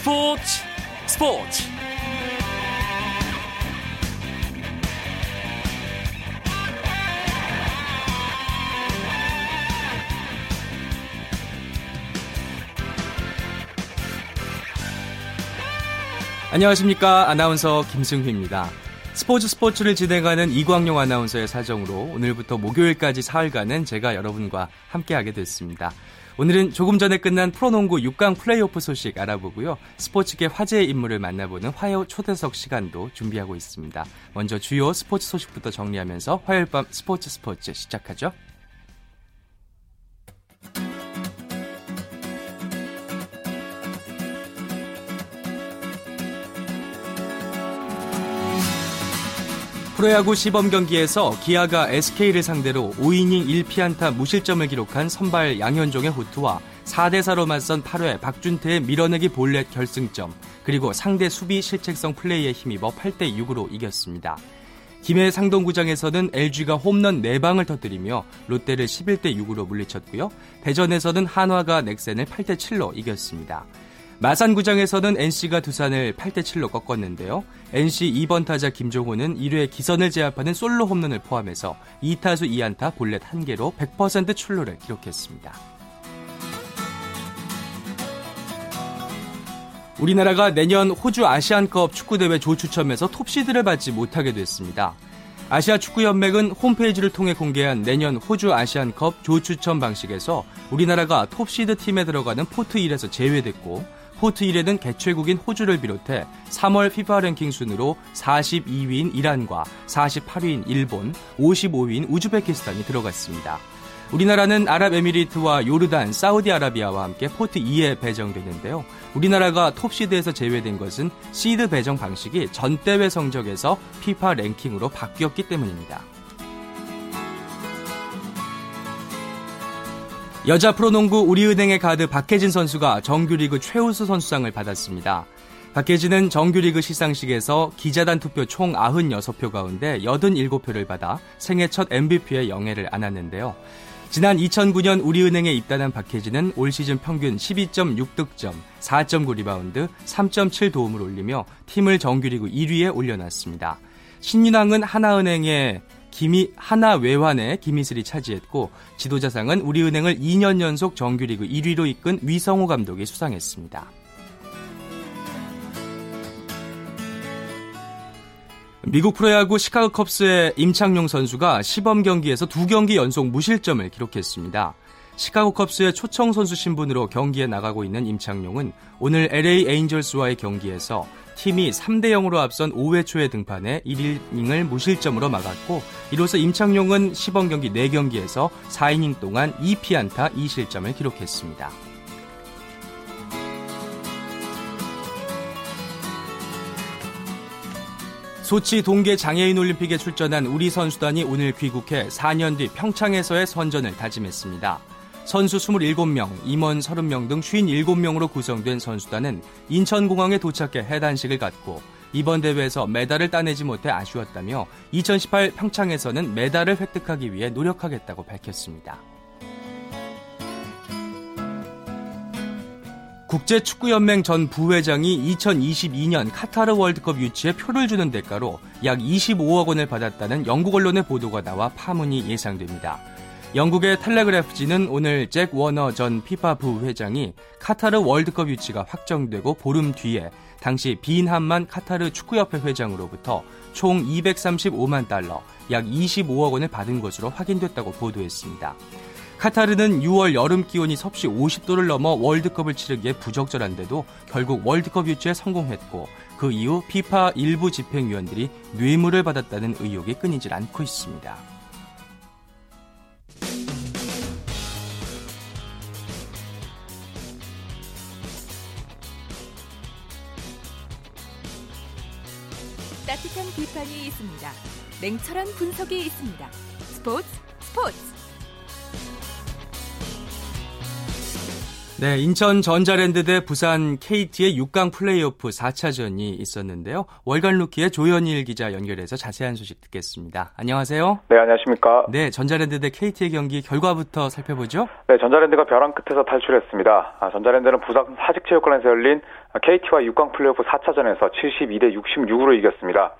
스포츠 스포츠 안녕하십니까 아나운서 김승휘입니다. 스포츠 스포츠를 진행하는 이광용 아나운서의 사정으로 오늘부터 목요일까지 사흘간은 제가 여러분과 함께하게 됐습니다. 오늘은 조금 전에 끝난 프로농구 6강 플레이오프 소식 알아보고요. 스포츠계 화제의 인물을 만나보는 화요 초대석 시간도 준비하고 있습니다. 먼저 주요 스포츠 소식부터 정리하면서 화요일 밤 스포츠 스포츠 시작하죠. 프로야구 시범 경기에서 기아가 SK를 상대로 5이닝 1피안타 무실점을 기록한 선발 양현종의 호투와 4대4로 맞선 8회 박준태의 밀어내기 볼넷 결승점 그리고 상대 수비 실책성 플레이에 힘입어 8대6으로 이겼습니다. 김해 상동구장에서는 LG가 홈런 4방을 터뜨리며 롯데를 11대6으로 물리쳤고요. 대전에서는 한화가 넥센을 8대7로 이겼습니다. 마산구장에서는 NC가 두산을 8대7로 꺾었는데요. NC 2번 타자 김종호는 1회 기선을 제압하는 솔로 홈런을 포함해서 2타수 2안타 볼넷 1개로 100% 출루를 기록했습니다. 우리나라가 내년 호주 아시안컵 축구대회 조추첨에서 톱시드를 받지 못하게 됐습니다. 아시아 축구연맹은 홈페이지를 통해 공개한 내년 호주 아시안컵 조추첨 방식에서 우리나라가 톱시드 팀에 들어가는 포트 1에서 제외됐고 포트 1에는 개최국인 호주를 비롯해 3월 FIFA 랭킹 순으로 42위인 이란과 48위인 일본, 55위인 우즈베키스탄이 들어갔습니다. 우리나라는 아랍에미리트와 요르단, 사우디아라비아와 함께 포트 2에 배정되는데요. 우리나라가 톱시드에서 제외된 것은 시드 배정 방식이 전 대회 성적에서 FIFA 랭킹으로 바뀌었기 때문입니다. 여자 프로농구 우리은행의 가드 박혜진 선수가 정규리그 최우수 선수상을 받았습니다. 박혜진은 정규리그 시상식에서 기자단 투표 총 96표 가운데 87표를 받아 생애 첫 MVP의 영예를 안았는데요. 지난 2009년 우리은행에 입단한 박혜진은 올 시즌 평균 12.6득점, 4.9 리바운드, 3.7 도움을 올리며 팀을 정규리그 1위에 올려놨습니다. 신인왕은 하나은행의 김희 하나 외환의 김이슬이 차지했고 지도자상은 우리은행을 2년 연속 정규리그 1위로 이끈 위성호 감독이 수상했습니다. 미국 프로야구 시카고 컵스의 임창용 선수가 시범 경기에서 두 경기 연속 무실점을 기록했습니다. 시카고 컵스의 초청 선수 신분으로 경기에 나가고 있는 임창용은 오늘 LA 에인절스와의 경기에서 팀이 3대 0으로 앞선 5회 초에 등판해 1이닝을 무실점으로 막았고 이로써 임창용은 시범 경기 4경기에서 4이닝 동안 2피안타 2실점을 기록했습니다. 소치 동계 장애인 올림픽에 출전한 우리 선수단이 오늘 귀국해 4년 뒤 평창에서의 선전을 다짐했습니다. 선수 27명, 임원 30명 등 57명으로 구성된 선수단은 인천공항에 도착해 해단식을 갖고 이번 대회에서 메달을 따내지 못해 아쉬웠다며 2018 평창에서는 메달을 획득하기 위해 노력하겠다고 밝혔습니다. 국제축구연맹 전 부회장이 2022년 카타르 월드컵 유치에 표를 주는 대가로 약 25억 원을 받았다는 영국 언론의 보도가 나와 파문이 예상됩니다. 영국의 텔레그래프지는 오늘 잭 워너 전 피파 부회장이 카타르 월드컵 유치가 확정되고 보름 뒤에 당시 빈함만 카타르 축구협회 회장으로부터 총 235만 달러, 약 25억 원을 받은 것으로 확인됐다고 보도했습니다. 카타르는 6월 여름 기온이 섭씨 50도를 넘어 월드컵을 치르기에 부적절한데도 결국 월드컵 유치에 성공했고 그 이후 피파 일부 집행위원들이 뇌물을 받았다는 의혹이 끊이질 않고 있습니다. 비판이 있습니다. 냉철한 분석이 있습니다. 스포츠 스포츠 네, 인천 전자랜드 대 부산 KT의 6강 플레이오프 4차전이 있었는데요. 월간 루키의 조현일 기자 연결해서 자세한 소식 듣겠습니다. 안녕하세요. 네, 안녕하십니까. 네, 전자랜드 대 KT의 경기 결과부터 살펴보죠. 네, 전자랜드가 벼랑 끝에서 탈출했습니다. 아, 전자랜드는 부산 사직체육관에서 열린 KT와 6강 플레이오프 4차전에서 72대 66으로 이겼습니다.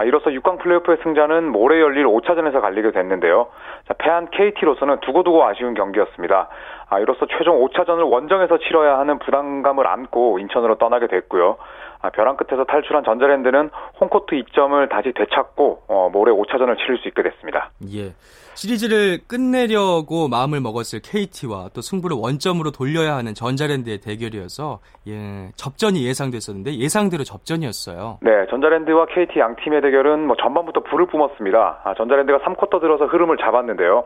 아, 이로써 6강 플레이오프의 승자는 모레 열릴 5차전에서 갈리게 됐는데요. 자, 패한 KT로서는 두고두고 아쉬운 경기였습니다. 아, 이로써 최종 5차전을 원정에서 치러야 하는 부담감을 안고 인천으로 떠나게 됐고요. 아, 벼랑 끝에서 탈출한 전자랜드는 홈코트 입점을 다시 되찾고 어, 모레 5차전을 치를 수 있게 됐습니다. 예. 시리즈를 끝내려고 마음을 먹었을 KT와 또 승부를 원점으로 돌려야 하는 전자랜드의 대결이어서 예, 접전이 예상됐었는데 예상대로 접전이었어요. 네, 전자랜드와 KT 양 팀의 대결은 뭐 전반부터 불을 뿜었습니다. 아, 전자랜드가 3쿼터 들어서 흐름을 잡았는데요.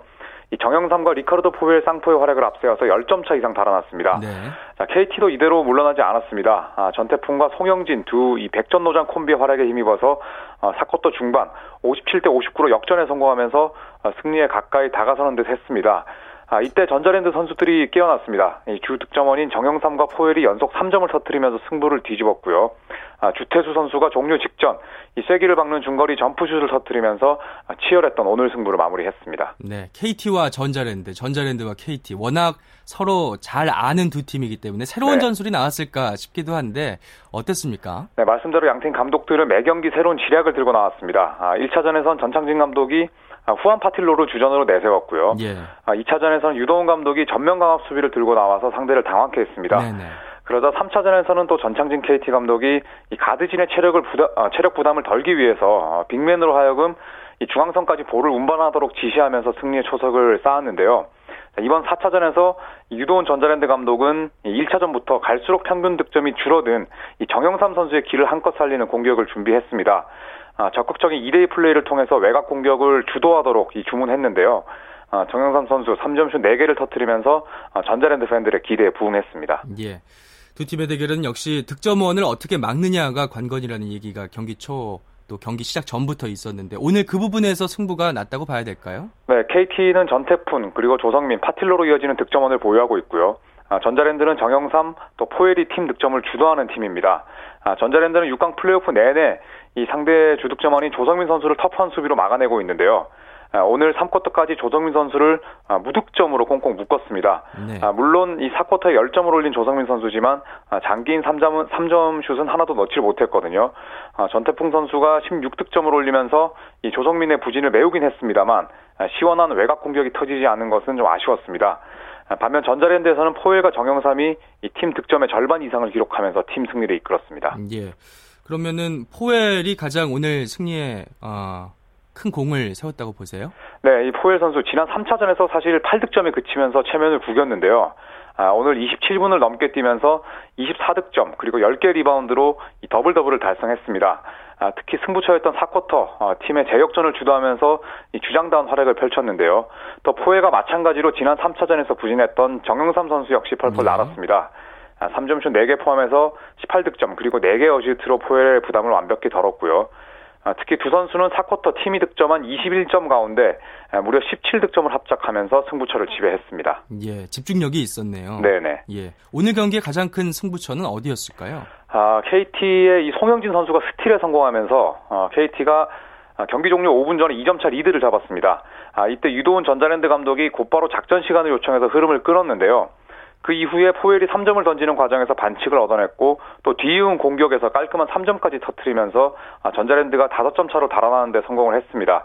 이 정영삼과 리카르도 포웰 쌍포의 활약을 앞세워서 10점 차 이상 달아났습니다. 네. 자, KT도 이대로 물러나지 않았습니다. 아, 전태풍과 송영진 두 이 백전노장 콤비의 활약에 힘입어서 어, 4쿼터 중반 57대 59로 역전에 성공하면서 어, 승리에 가까이 다가서는 듯 했습니다. 아, 이때 전자랜드 선수들이 깨어났습니다. 주 득점원인 정영삼과 포엘이 연속 3점을 터뜨리면서 승부를 뒤집었고요. 아, 주태수 선수가 종료 직전 이 쐐기를 박는 중거리 점프슛을 터뜨리면서 치열했던 오늘 승부를 마무리했습니다. 네, KT와 전자랜드, 전자랜드와 KT 워낙 서로 잘 아는 두 팀이기 때문에 새로운 네. 전술이 나왔을까 싶기도 한데 어땠습니까? 네, 말씀대로 양팀 감독들은 매 경기 새로운 지략을 들고 나왔습니다. 아, 1차전에선 전창진 감독이 아, 후안 파틸로를 주전으로 내세웠고요. 예. 2차전에서는 아, 유도훈 감독이 전면 강압 수비를 들고 나와서 상대를 당황케 했습니다. 네네. 그러다 3차전에서는 또 전창진 KT 감독이 이 가드진의 체력을 부담, 어, 체력 부담을 덜기 위해서 어, 빅맨으로 하여금 이 중앙선까지 볼을 운반하도록 지시하면서 승리의 초석을 쌓았는데요. 이번 4차전에서 유도훈 전자랜드 감독은 1차전부터 갈수록 평균 득점이 줄어든 이 정영삼 선수의 길을 한껏 살리는 공격을 준비했습니다. 아, 적극적인 2대2 플레이를 통해서 외곽 공격을 주도하도록 주문했는데요. 아, 정영삼 선수 3점슛 4개를 터뜨리면서 아, 전자랜드 팬들의 기대에 부응했습니다. 예. 두 팀의 대결은 역시 득점원을 어떻게 막느냐가 관건이라는 얘기가 경기 초 또 경기 시작 전부터 있었는데 오늘 그 부분에서 승부가 났다고 봐야 될까요? 네, KT는 전태푼 그리고 조성민, 파틸로로 이어지는 득점원을 보유하고 있고요. 아, 전자랜드는 정영삼 또 포에리 팀 득점을 주도하는 팀입니다. 아, 전자랜드는 6강 플레이오프 내내 이 상대 주득점원인 조성민 선수를 터프한 수비로 막아내고 있는데요. 아, 오늘 3쿼터까지 조성민 선수를 아, 무득점으로 꽁꽁 묶었습니다. 네. 아, 물론 이 4쿼터에 10점을 올린 조성민 선수지만 장기인 3점은 3점 슛은 하나도 넣지 못했거든요. 전태풍 선수가 16득점을 올리면서 이 조성민의 부진을 메우긴 했습니다만 시원한 외곽 공격이 터지지 않은 것은 좀 아쉬웠습니다. 반면 전자랜드에서는 포엘과 정영삼이 이 팀 득점의 절반 이상을 기록하면서 팀 승리를 이끌었습니다. 예. 그러면은 포엘이 가장 오늘 승리에 어, 큰 공을 세웠다고 보세요? 네, 이 포엘 선수 지난 3차전에서 사실 8득점에 그치면서 체면을 구겼는데요. 아, 오늘 27분을 넘게 뛰면서 24득점 그리고 10개 리바운드로 이 더블 더블을 달성했습니다. 아, 특히 승부처였던 4쿼터 어, 팀의 재역전을 주도하면서 이 주장다운 활약을 펼쳤는데요. 또 포웰과 마찬가지로 지난 3차전에서 부진했던 정영삼 선수 역시 펄펄 네. 날았습니다. 3점슛 아, 4개 포함해서 18득점 그리고 4개 어시스트로 포웰의 부담을 완벽히 덜었고요. 아, 특히 두 선수는 4쿼터 팀이 득점한 21점 가운데 아, 무려 17득점을 합작하면서 승부처를 지배했습니다. 예, 집중력이 있었네요. 네네. 예, 오늘 경기의 가장 큰 승부처는 어디였을까요? 아, KT의 이 송영진 선수가 스틸에 성공하면서 어, KT가 경기 종료 5분 전에 2점차 리드를 잡았습니다. 아, 이때 유도훈 전자랜드 감독이 곧바로 작전 시간을 요청해서 흐름을 끌었는데요. 그 이후에 포엘이 3점을 던지는 과정에서 반칙을 얻어냈고 또 뒤이은 공격에서 깔끔한 3점까지 터트리면서 아, 전자랜드가 5점 차로 달아나는 데 성공을 했습니다.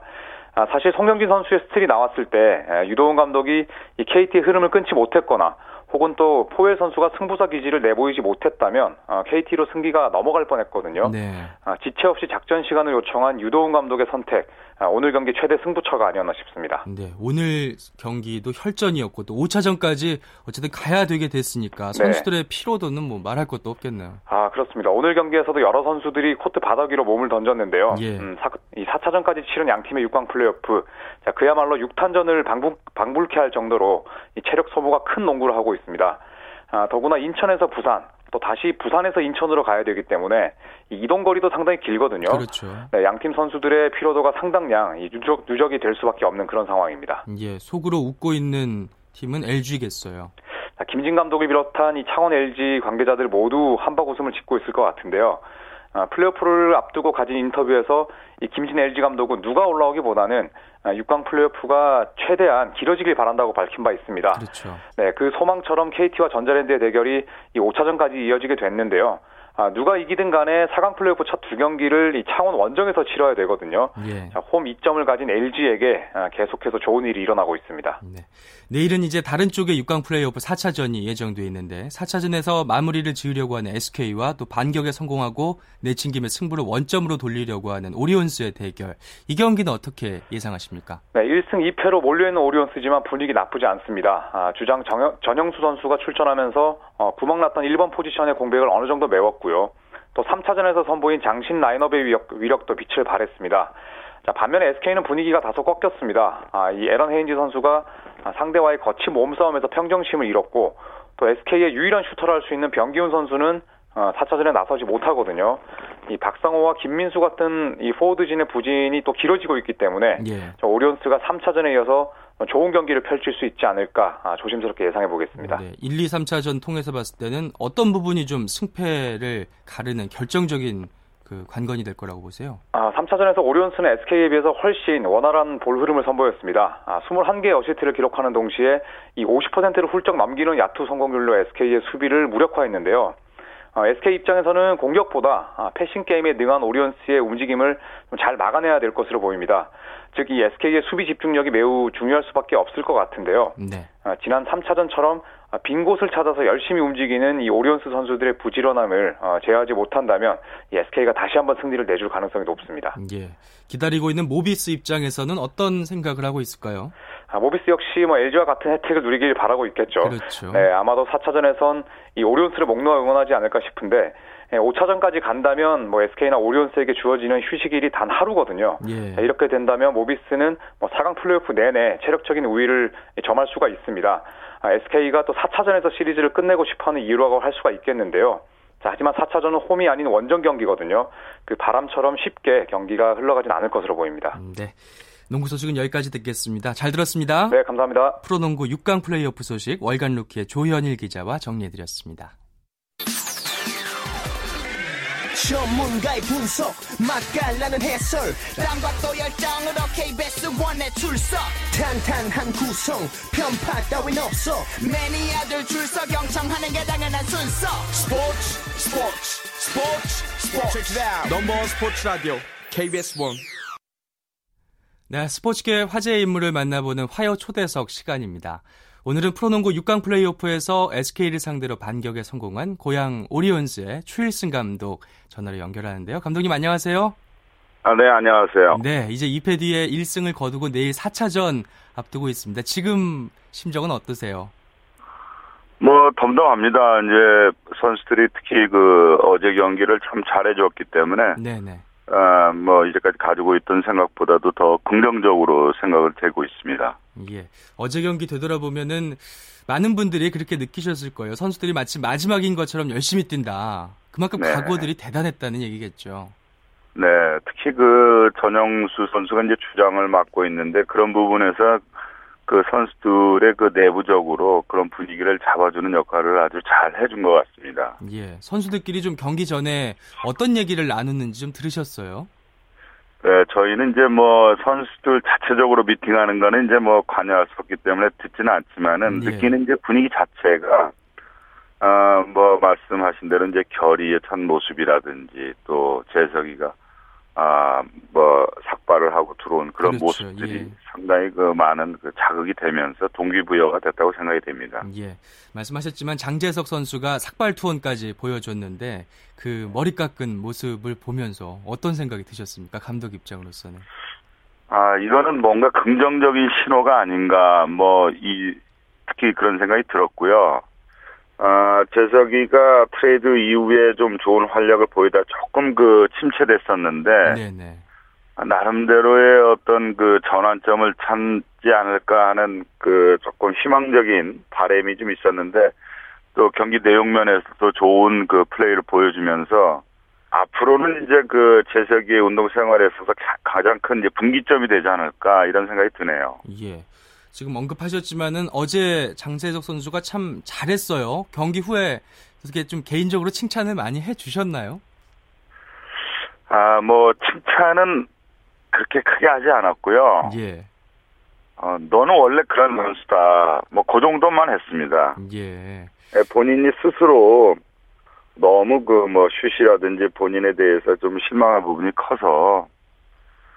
아, 사실 송영진 선수의 스틸이 나왔을 때 유도훈 감독이 이 KT의 흐름을 끊지 못했거나 혹은 또 포웰 선수가 승부사 기질을 내보이지 못했다면 KT로 어, 승기가 넘어갈 뻔했거든요. 네. 아, 지체 없이 작전 시간을 요청한 유도훈 감독의 선택 아, 오늘 경기 최대 승부처가 아니었나 싶습니다. 네, 오늘 경기도 혈전이었고 또 5차전까지 어쨌든 가야 되게 됐으니까 네. 선수들의 네. 피로도는 뭐 말할 것도 없겠네요. 아 그렇습니다. 오늘 경기에서도 여러 선수들이 코트 바닥 위로 몸을 던졌는데요. 예. 음, 사, 이 4차전까지 치른 양 팀의 6강 플레이오프 자, 그야말로 6탄전을 방불, 방불케 할 정도로 이 체력 소모가 큰 농구를 하고 있습니다. 아, 더구나 인천에서 부산, 또 다시 부산에서 인천으로 가야 되기 때문에 이동 거리도 상당히 길거든요. 그렇죠. 네, 양팀 선수들의 피로도가 상당량 누적, 누적이 될 수밖에 없는 그런 상황입니다. 예, 속으로 웃고 있는 팀은 LG겠어요. 김진 감독을 비롯한 이 창원 LG 관계자들 모두 한박 웃음을 짓고 있을 것 같은데요. 아, 플레이오프를 앞두고 가진 인터뷰에서 이 김진 LG 감독은 누가 올라오기보다는 6강 아, 플레이오프가 최대한 길어지길 바란다고 밝힌 바 있습니다. 그렇죠. 네, 그 소망처럼 KT와 전자랜드의 대결이 이 5차전까지 이어지게 됐는데요. 아, 누가 이기든 간에 4강 플레이오프 첫 두 경기를 이 창원 원정에서 치러야 되거든요. 예. 자, 홈 2점을 가진 LG에게 아, 계속해서 좋은 일이 일어나고 있습니다. 네. 내일은 이제 다른 쪽에 6강 플레이오프 4차전이 예정돼 있는데 4차전에서 마무리를 지으려고 하는 SK와 또 반격에 성공하고 내친 김에 승부를 원점으로 돌리려고 하는 오리온스의 대결. 이 경기는 어떻게 예상하십니까? 네, 1승 2패로 몰려있는 오리온스지만 분위기 나쁘지 않습니다. 아, 주장 정영, 전영수 선수가 출전하면서 어, 구멍났던 1번 포지션의 공백을 어느 정도 메웠고요. 또 3차전에서 선보인 장신 라인업의 위력, 위력 도 빛을 발했습니다. 자, 반면에 SK는 분위기가 다소 꺾였습니다. 아, 이 에런 헤인지 선수가 상대와의 거친 몸싸움에서 평정심을 잃었고 또 SK의 유일한 슈터를 할 수 있는 변기훈 선수는 4차전에 어, 나서지 못하거든요. 이 박상호와 김민수 같은 이 포워드진의 부진이 또 길어지고 있기 때문에 예. 오리온스가 3차전에 이어서 좋은 경기를 펼칠 수 있지 않을까 아, 조심스럽게 예상해 보겠습니다. 네, 1, 2, 3차전 통해서 봤을 때는 어떤 부분이 좀 승패를 가르는 결정적인 그 관건이 될 거라고 보세요? 아, 3차전에서 오리온스는 SK에 비해서 훨씬 원활한 볼 흐름을 선보였습니다. 아, 21개의 어시트를 기록하는 동시에 이 50%를 훌쩍 넘기는 야투 성공률로 SK의 수비를 무력화했는데요. 어, SK 입장에서는 공격보다 아, 패싱 게임에 능한 오리온스의 움직임을 잘 막아내야 될 것으로 보입니다. 즉 이 SK의 수비 집중력이 매우 중요할 수밖에 없을 것 같은데요. 네. 아, 지난 3차전처럼 아, 빈 곳을 찾아서 열심히 움직이는 이 오리온스 선수들의 부지런함을 어, 제어하지 못한다면 이 SK가 다시 한번 승리를 내줄 가능성이 높습니다. 예. 기다리고 있는 모비스 입장에서는 어떤 생각을 하고 있을까요? 아, 모비스 역시 뭐 LG와 같은 혜택을 누리길 바라고 있겠죠. 그렇죠. 네, 아마도 4차전에선 이 오리온스를 목 놓아 응원하지 않을까 싶은데 5차전까지 예, 간다면 뭐 SK나 오리온스에게 주어지는 휴식일이 단 하루거든요. 예. 이렇게 된다면 모비스는 뭐 4강 플레이오프 내내 체력적인 우위를 점할 수가 있습니다. SK가 아, 또 4차전에서 시리즈를 끝내고 싶어하는 이유라고 할 수가 있겠는데요. 자, 하지만 4차전은 홈이 아닌 원정 경기거든요. 그 바람처럼 쉽게 경기가 흘러가진 않을 것으로 보입니다. 음, 네. 농구 소식은 여기까지 듣겠습니다. 잘 들었습니다. 네, 감사합니다. 프로농구 6강 플레이오프 소식 월간 루키의 조현일 기자와 정리해드렸습니다. 전문가의 분석. 맛깔나는 해설. 땀과 또 열정으로 KBS one에 출석. 탄탄한 구성. 편파 따윈 없어. 매니아들 줄서 경청하는 게 당연한 순서. 스포츠 스포츠 스포츠 스포츠. 넘버 스포츠 라디오 KBS one. 네, 스포츠계 화제의 인물을 만나보는 화요 초대석 시간입니다. 오늘은 프로농구 6강 플레이오프에서 SK를 상대로 반격에 성공한 고양 오리온스의 추일승 감독 전화로 연결하는데요. 감독님 안녕하세요. 아, 네, 안녕하세요. 네, 이제 2패 뒤에 1승을 거두고 내일 4차전 앞두고 있습니다. 지금 심정은 어떠세요? 뭐 덤덤합니다. 이제 선수들이 특히 그 어제 경기를 참 잘해줬기 때문에 네네. 아, 뭐 이제까지 가지고 있던 생각보다도 더 긍정적으로 생각을 되고 있습니다. 예. 어제 경기 되돌아보면은 많은 분들이 그렇게 느끼셨을 거예요. 선수들이 마치 마지막인 것처럼 열심히 뛴다. 그만큼 네. 각오들이 대단했다는 얘기겠죠. 네, 특히 그 전영수 선수가 이제 주장을 맡고 있는데 그런 부분에서 그 선수들의 그 내부적으로 그런 분위기를 잡아주는 역할을 아주 잘 해준 것 같습니다. 예, 선수들끼리 좀 경기 전에 어떤 얘기를 나누는지 좀 들으셨어요? 네, 저희는 이제 뭐 선수들 자체적으로 미팅하는 거는 이제 뭐 관여할 수 없기 때문에 듣지는 않지만은 예. 느끼는 이제 분위기 자체가 아뭐 말씀하신 대로 이제 결의의 첫 모습이라든지 또 재석이가 아 뭐 삭발을 하고 들어온 그런 그렇죠. 모습들이 예. 상당히 그 많은 그 자극이 되면서 동기부여가 됐다고 생각이 됩니다. 예. 말씀하셨지만 장재석 선수가 삭발 투혼까지 보여줬는데 그 머리 깎은 모습을 보면서 어떤 생각이 드셨습니까? 감독 입장으로서는. 아, 이거는 뭔가 긍정적인 신호가 아닌가 뭐 이 특히 그런 생각이 들었고요. 아, 재석이가 트레이드 이후에 좀 좋은 활약을 보이다 조금 그 침체됐었는데 네네. 나름대로의 어떤 그 전환점을 찾지 않을까 하는 그 조금 희망적인 바램이 좀 있었는데 또 경기 내용 면에서도 좋은 그 플레이를 보여주면서 앞으로는 이제 그 재석이의 운동 생활에 있어서 가장 큰 이제 분기점이 되지 않을까 이런 생각이 드네요. 예. 지금 언급하셨지만은 어제 장세석 선수가 참 잘했어요. 경기 후에 어떻게 좀 개인적으로 칭찬을 많이 해주셨나요? 아, 뭐 칭찬은 그렇게 크게 하지 않았고요. 예. 어, 너는 원래 그런 선수다. 뭐 그 정도만 했습니다. 예. 예. 본인이 스스로 너무 그 뭐 슛이라든지 본인에 대해서 좀 실망한 부분이 커서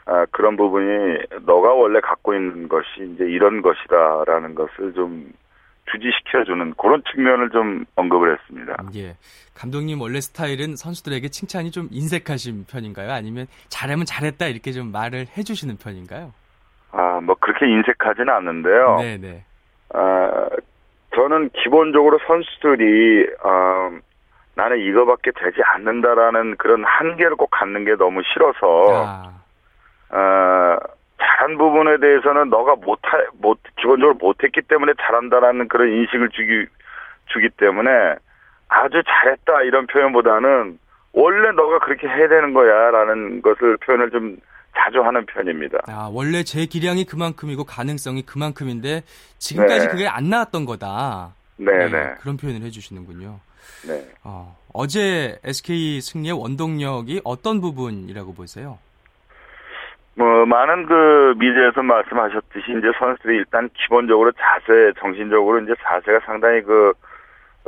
아, 그런 부분이 너가 원래 갖고 있는 것이 이제 이런 것이다라는 것을 좀 주지시켜주는 그런 측면을 좀 언급을 했습니다. 예. 감독님 원래 스타일은 선수들에게 칭찬이 좀 인색하신 편인가요? 아니면 잘하면 잘했다 이렇게 좀 말을 해주시는 편인가요? 아, 뭐 그렇게 인색하지는 않는데요. 네네. 아, 저는 기본적으로 선수들이 아, 나는 이거밖에 되지 않는다라는 그런 한계를 꼭 갖는 게 너무 싫어서 아. 어, 잘한 부분에 대해서는 너가 못 하, 못, 기본적으로 못했기 때문에 잘한다라는 그런 인식을 주기, 주기 때문에 아주 잘했다 이런 표현보다는 원래 너가 그렇게 해야 되는 거야 라는 것을 표현을 좀 자주 하는 편입니다. 아, 원래 제 기량이 그만큼이고 가능성이 그만큼인데 지금까지 네. 그게 안 나왔던 거다. 네네. 네, 그런 표현을 해주시는군요. 네. 어, 어제 SK 승리의 원동력이 어떤 부분이라고 보세요? 뭐 많은 그 미디어에서 말씀하셨듯이 이제 선수들이 일단 기본적으로 자세, 정신적으로 이제 자세가 상당히 그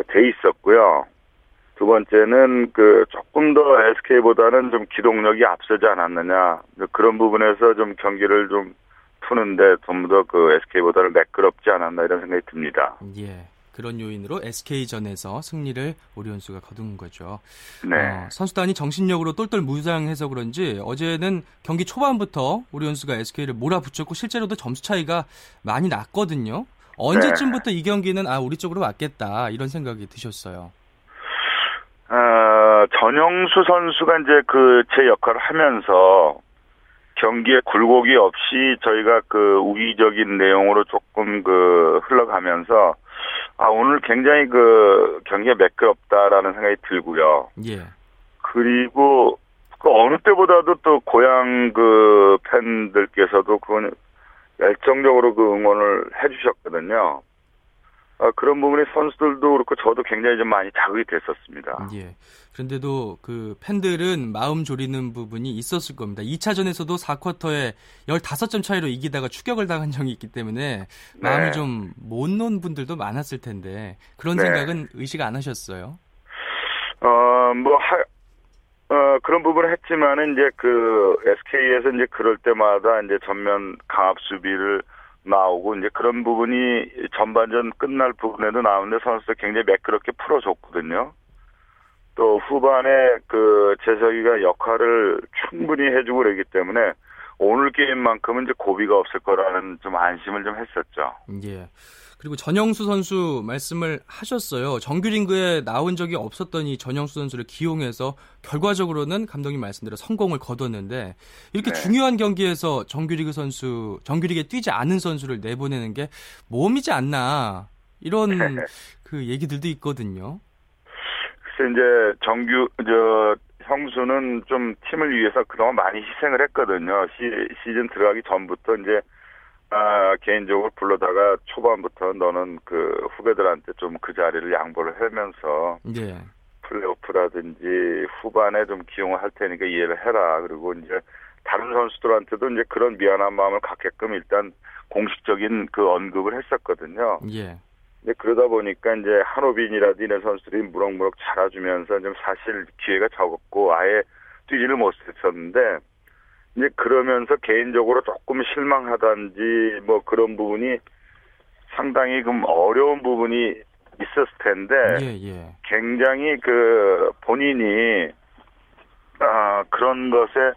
돼 있었고요. 두 번째는 그 조금 더 SK보다는 좀 기동력이 앞서지 않았느냐 그런 부분에서 좀 경기를 좀 푸는데 좀더그 SK보다는 매끄럽지 않았나 이런 생각이 듭니다. 예. 그런 요인으로 SK전에서 승리를 오리온수가 거둔 거죠. 네. 어, 선수단이 정신력으로 똘똘 무장해서 그런지 어제는 경기 초반부터 오리온수가 SK를 몰아붙였고 실제로도 점수 차이가 많이 났거든요. 언제쯤부터 네. 이 경기는 아 우리 쪽으로 왔겠다 이런 생각이 드셨어요. 어, 전영수 선수가 이제 그 제 역할을 하면서 경기에 굴곡이 없이 저희가 그 우위적인 내용으로 조금 그 흘러가면서 아, 오늘 굉장히 그 경기가 매끄럽다라는 생각이 들고요. 예. 그리고 그 어느 때보다도 또 고향 그 팬들께서도 그 열정적으로 그 응원을 해주셨거든요. 아, 그런 부분이 선수들도 그렇고 저도 굉장히 좀 많이 자극이 됐었습니다. 예. 그런데도 그 팬들은 마음 졸이는 부분이 있었을 겁니다. 2차전에서도 4쿼터에 15점 차이로 이기다가 추격을 당한 적이 있기 때문에 마음이 네. 좀못 놓은 분들도 많았을 텐데 그런 네. 생각은 의식 안 하셨어요? 어, 뭐, 하, 어, 그런 부분을 했지만은 이제 그 SK에서 이제 그럴 때마다 이제 전면 강압 수비를 나오고 이제 그런 부분이 전반전 끝날 부분에도 나오는데 선수들 굉장히 매끄럽게 풀어줬거든요. 또 후반에 그 재석이가 역할을 충분히 해주고 그러기 때문에 오늘 게임만큼은 이제 고비가 없을 거라는 좀 안심을 좀 했었죠. 예. 그리고 전영수 선수 말씀을 하셨어요. 정규 링그에 나온 적이 없었던 이 전영수 선수를 기용해서 결과적으로는 감독님 말씀대로 성공을 거뒀는데 이렇게 네. 중요한 경기에서 정규리그 선수, 정규리그에 뛰지 않은 선수를 내보내는 게 모험이지 않나 이런 그 얘기들도 있거든요. 글쎄 이제 정규 저 형수는 좀 팀을 위해서 그동안 많이 희생을 했거든요. 시, 시즌 들어가기 전부터 이제 아, 개인적으로 불러다가 초반부터 너는 그 후배들한테 좀 그 자리를 양보를 하면서 예. 플레이오프라든지 후반에 좀 기용을 할 테니까 이해를 해라. 그리고 이제 다른 선수들한테도 이제 그런 미안한 마음을 갖게끔 일단 공식적인 그 언급을 했었거든요. 예. 이제 그러다 보니까 이제 한호빈이라든지 이런 선수들이 무럭무럭 자라주면서 좀 사실 기회가 적었고 아예 뛰지를 못했었는데 이제 그러면서 개인적으로 조금 실망하던지 뭐 그런 부분이 상당히 좀 어려운 부분이 있었을 텐데 예, 예. 굉장히 그 본인이 아 그런 것에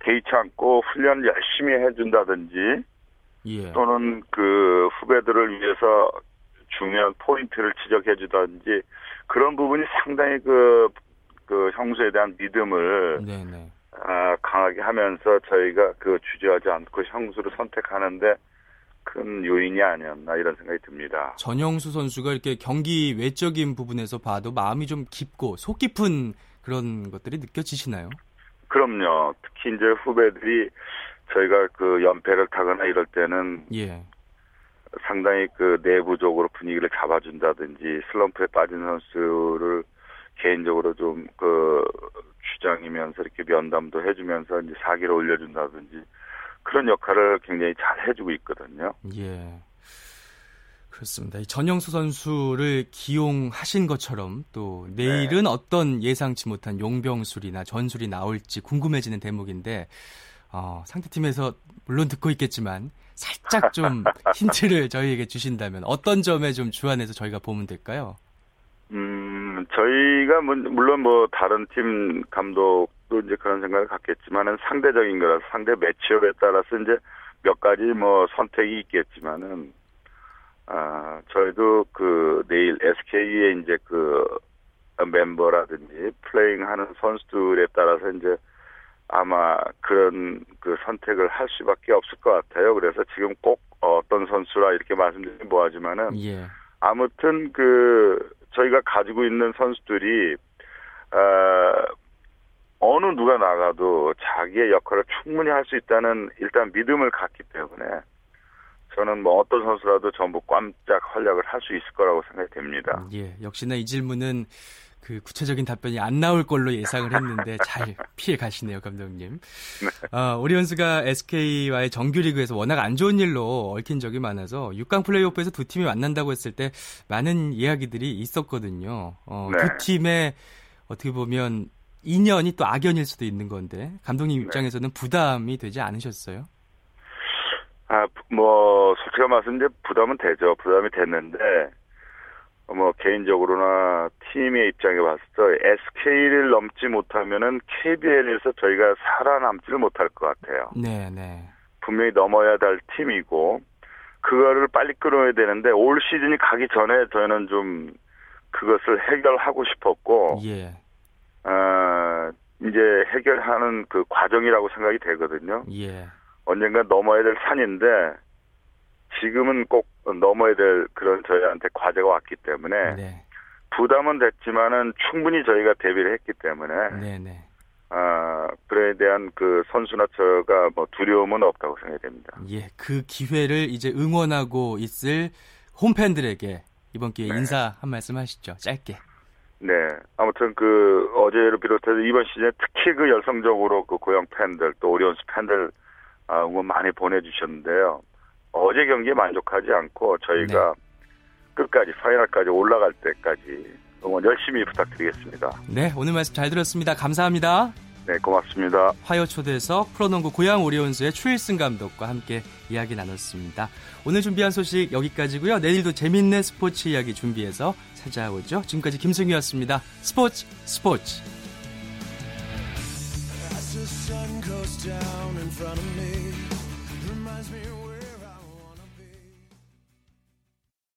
개의치 않고 훈련 열심히 해준다든지 예. 또는 그 후배들을 위해서 중요한 포인트를 지적해주든지 그런 부분이 상당히 그, 그 형수에 대한 믿음을 네네. 네. 아, 강하게 하면서 저희가 그 주저하지 않고 형수를 선택하는데 큰 요인이 아니었나 이런 생각이 듭니다. 전영수 선수가 이렇게 경기 외적인 부분에서 봐도 마음이 좀 깊고 속 깊은 그런 것들이 느껴지시나요? 그럼요. 특히 이제 후배들이 저희가 그 연패를 타거나 이럴 때는 예. 상당히 그 내부적으로 분위기를 잡아준다든지 슬럼프에 빠진 선수를 개인적으로 좀 그 주장이면서 이렇게 면담도 해주면서 이제 사기를 올려준다든지 그런 역할을 굉장히 잘 해주고 있거든요. 예. 그렇습니다. 전영수 선수를 기용하신 것처럼 또 내일은 네. 어떤 예상치 못한 용병술이나 전술이 나올지 궁금해지는 대목인데 어, 상대팀에서 물론 듣고 있겠지만 살짝 좀 힌트를 저희에게 주신다면 어떤 점에 좀 주안해서 저희가 보면 될까요? 음, 저희가 뭐, 물론 뭐 다른 팀 감독도 이제 그런 생각을 갖겠지만은 상대적인 거라서 상대 매치업에 따라서 이제 몇 가지 뭐 선택이 있겠지만은 아, 저희도 그 내일 SK의 이제 그 멤버라든지 플레잉 하는 선수들에 따라서 이제 아마 그런 그 선택을 할 수밖에 없을 것 같아요. 그래서 지금 꼭 어떤 선수라 이렇게 말씀드리기 뭐하지만은 예. 아무튼 그 저희가 가지고 있는 선수들이 어, 어느 누가 나가도 자기의 역할을 충분히 할 수 있다는 일단 믿음을 갖기 때문에 저는 뭐 어떤 선수라도 전부 깜짝 활약을 할 수 있을 거라고 생각이 됩니다. 예, 역시나 이 질문은 그 구체적인 답변이 안 나올 걸로 예상을 했는데 잘 피해 가시네요, 감독님. 네. 어, 오리온스가 SK와의 정규리그에서 워낙 안 좋은 일로 얽힌 적이 많아서 6강 플레이오프에서 두 팀이 만난다고 했을 때 많은 이야기들이 있었거든요. 어, 네. 두 팀의 어떻게 보면 인연이 또 악연일 수도 있는 건데 감독님 네. 입장에서는 부담이 되지 않으셨어요? 아, 뭐 솔직히 말씀 이제 부담은 되죠. 부담이 됐는데 뭐 개인적으로나 팀의 입장에 봤을 때 SK를 넘지 못하면은 KBL에서 저희가 살아남지를 못할 것 같아요. 네, 네. 분명히 넘어야 될 팀이고 그거를 빨리 끊어야 되는데 올 시즌이 가기 전에 저희는 좀 그것을 해결하고 싶었고, 예. 어, 이제 해결하는 그 과정이라고 생각이 되거든요. 예. 언젠가 넘어야 될 산인데 지금은 꼭 넘어야 될 그런 저희한테 과제가 왔기 때문에 네. 부담은 됐지만은 충분히 저희가 대비를 했기 때문에 네네. 네. 아 그에 대한 그 선수나 저가 뭐 두려움은 없다고 생각이 됩니다. 예, 그 기회를 이제 응원하고 있을 홈팬들에게 이번 기회에 네. 인사 한 말씀 하시죠. 짧게. 네, 아무튼 그 어제를 비롯해서 이번 시즌에 특히 그 열성적으로 그 고영 팬들 또 오리온스 팬들 아, 응원 많이 보내주셨는데요. 어제 경기에 만족하지 않고 저희가 네. 끝까지 파이널까지 올라갈 때까지 응원 열심히 부탁드리겠습니다. 네, 오늘 말씀 잘 들었습니다. 감사합니다. 네, 고맙습니다. 화요 초대석 프로농구 고양 오리온스의 추일승 감독과 함께 이야기 나눴습니다. 오늘 준비한 소식 여기까지고요. 내일도 재밌는 스포츠 이야기 준비해서 찾아오죠. 지금까지 김승희였습니다. 스포츠 스포츠.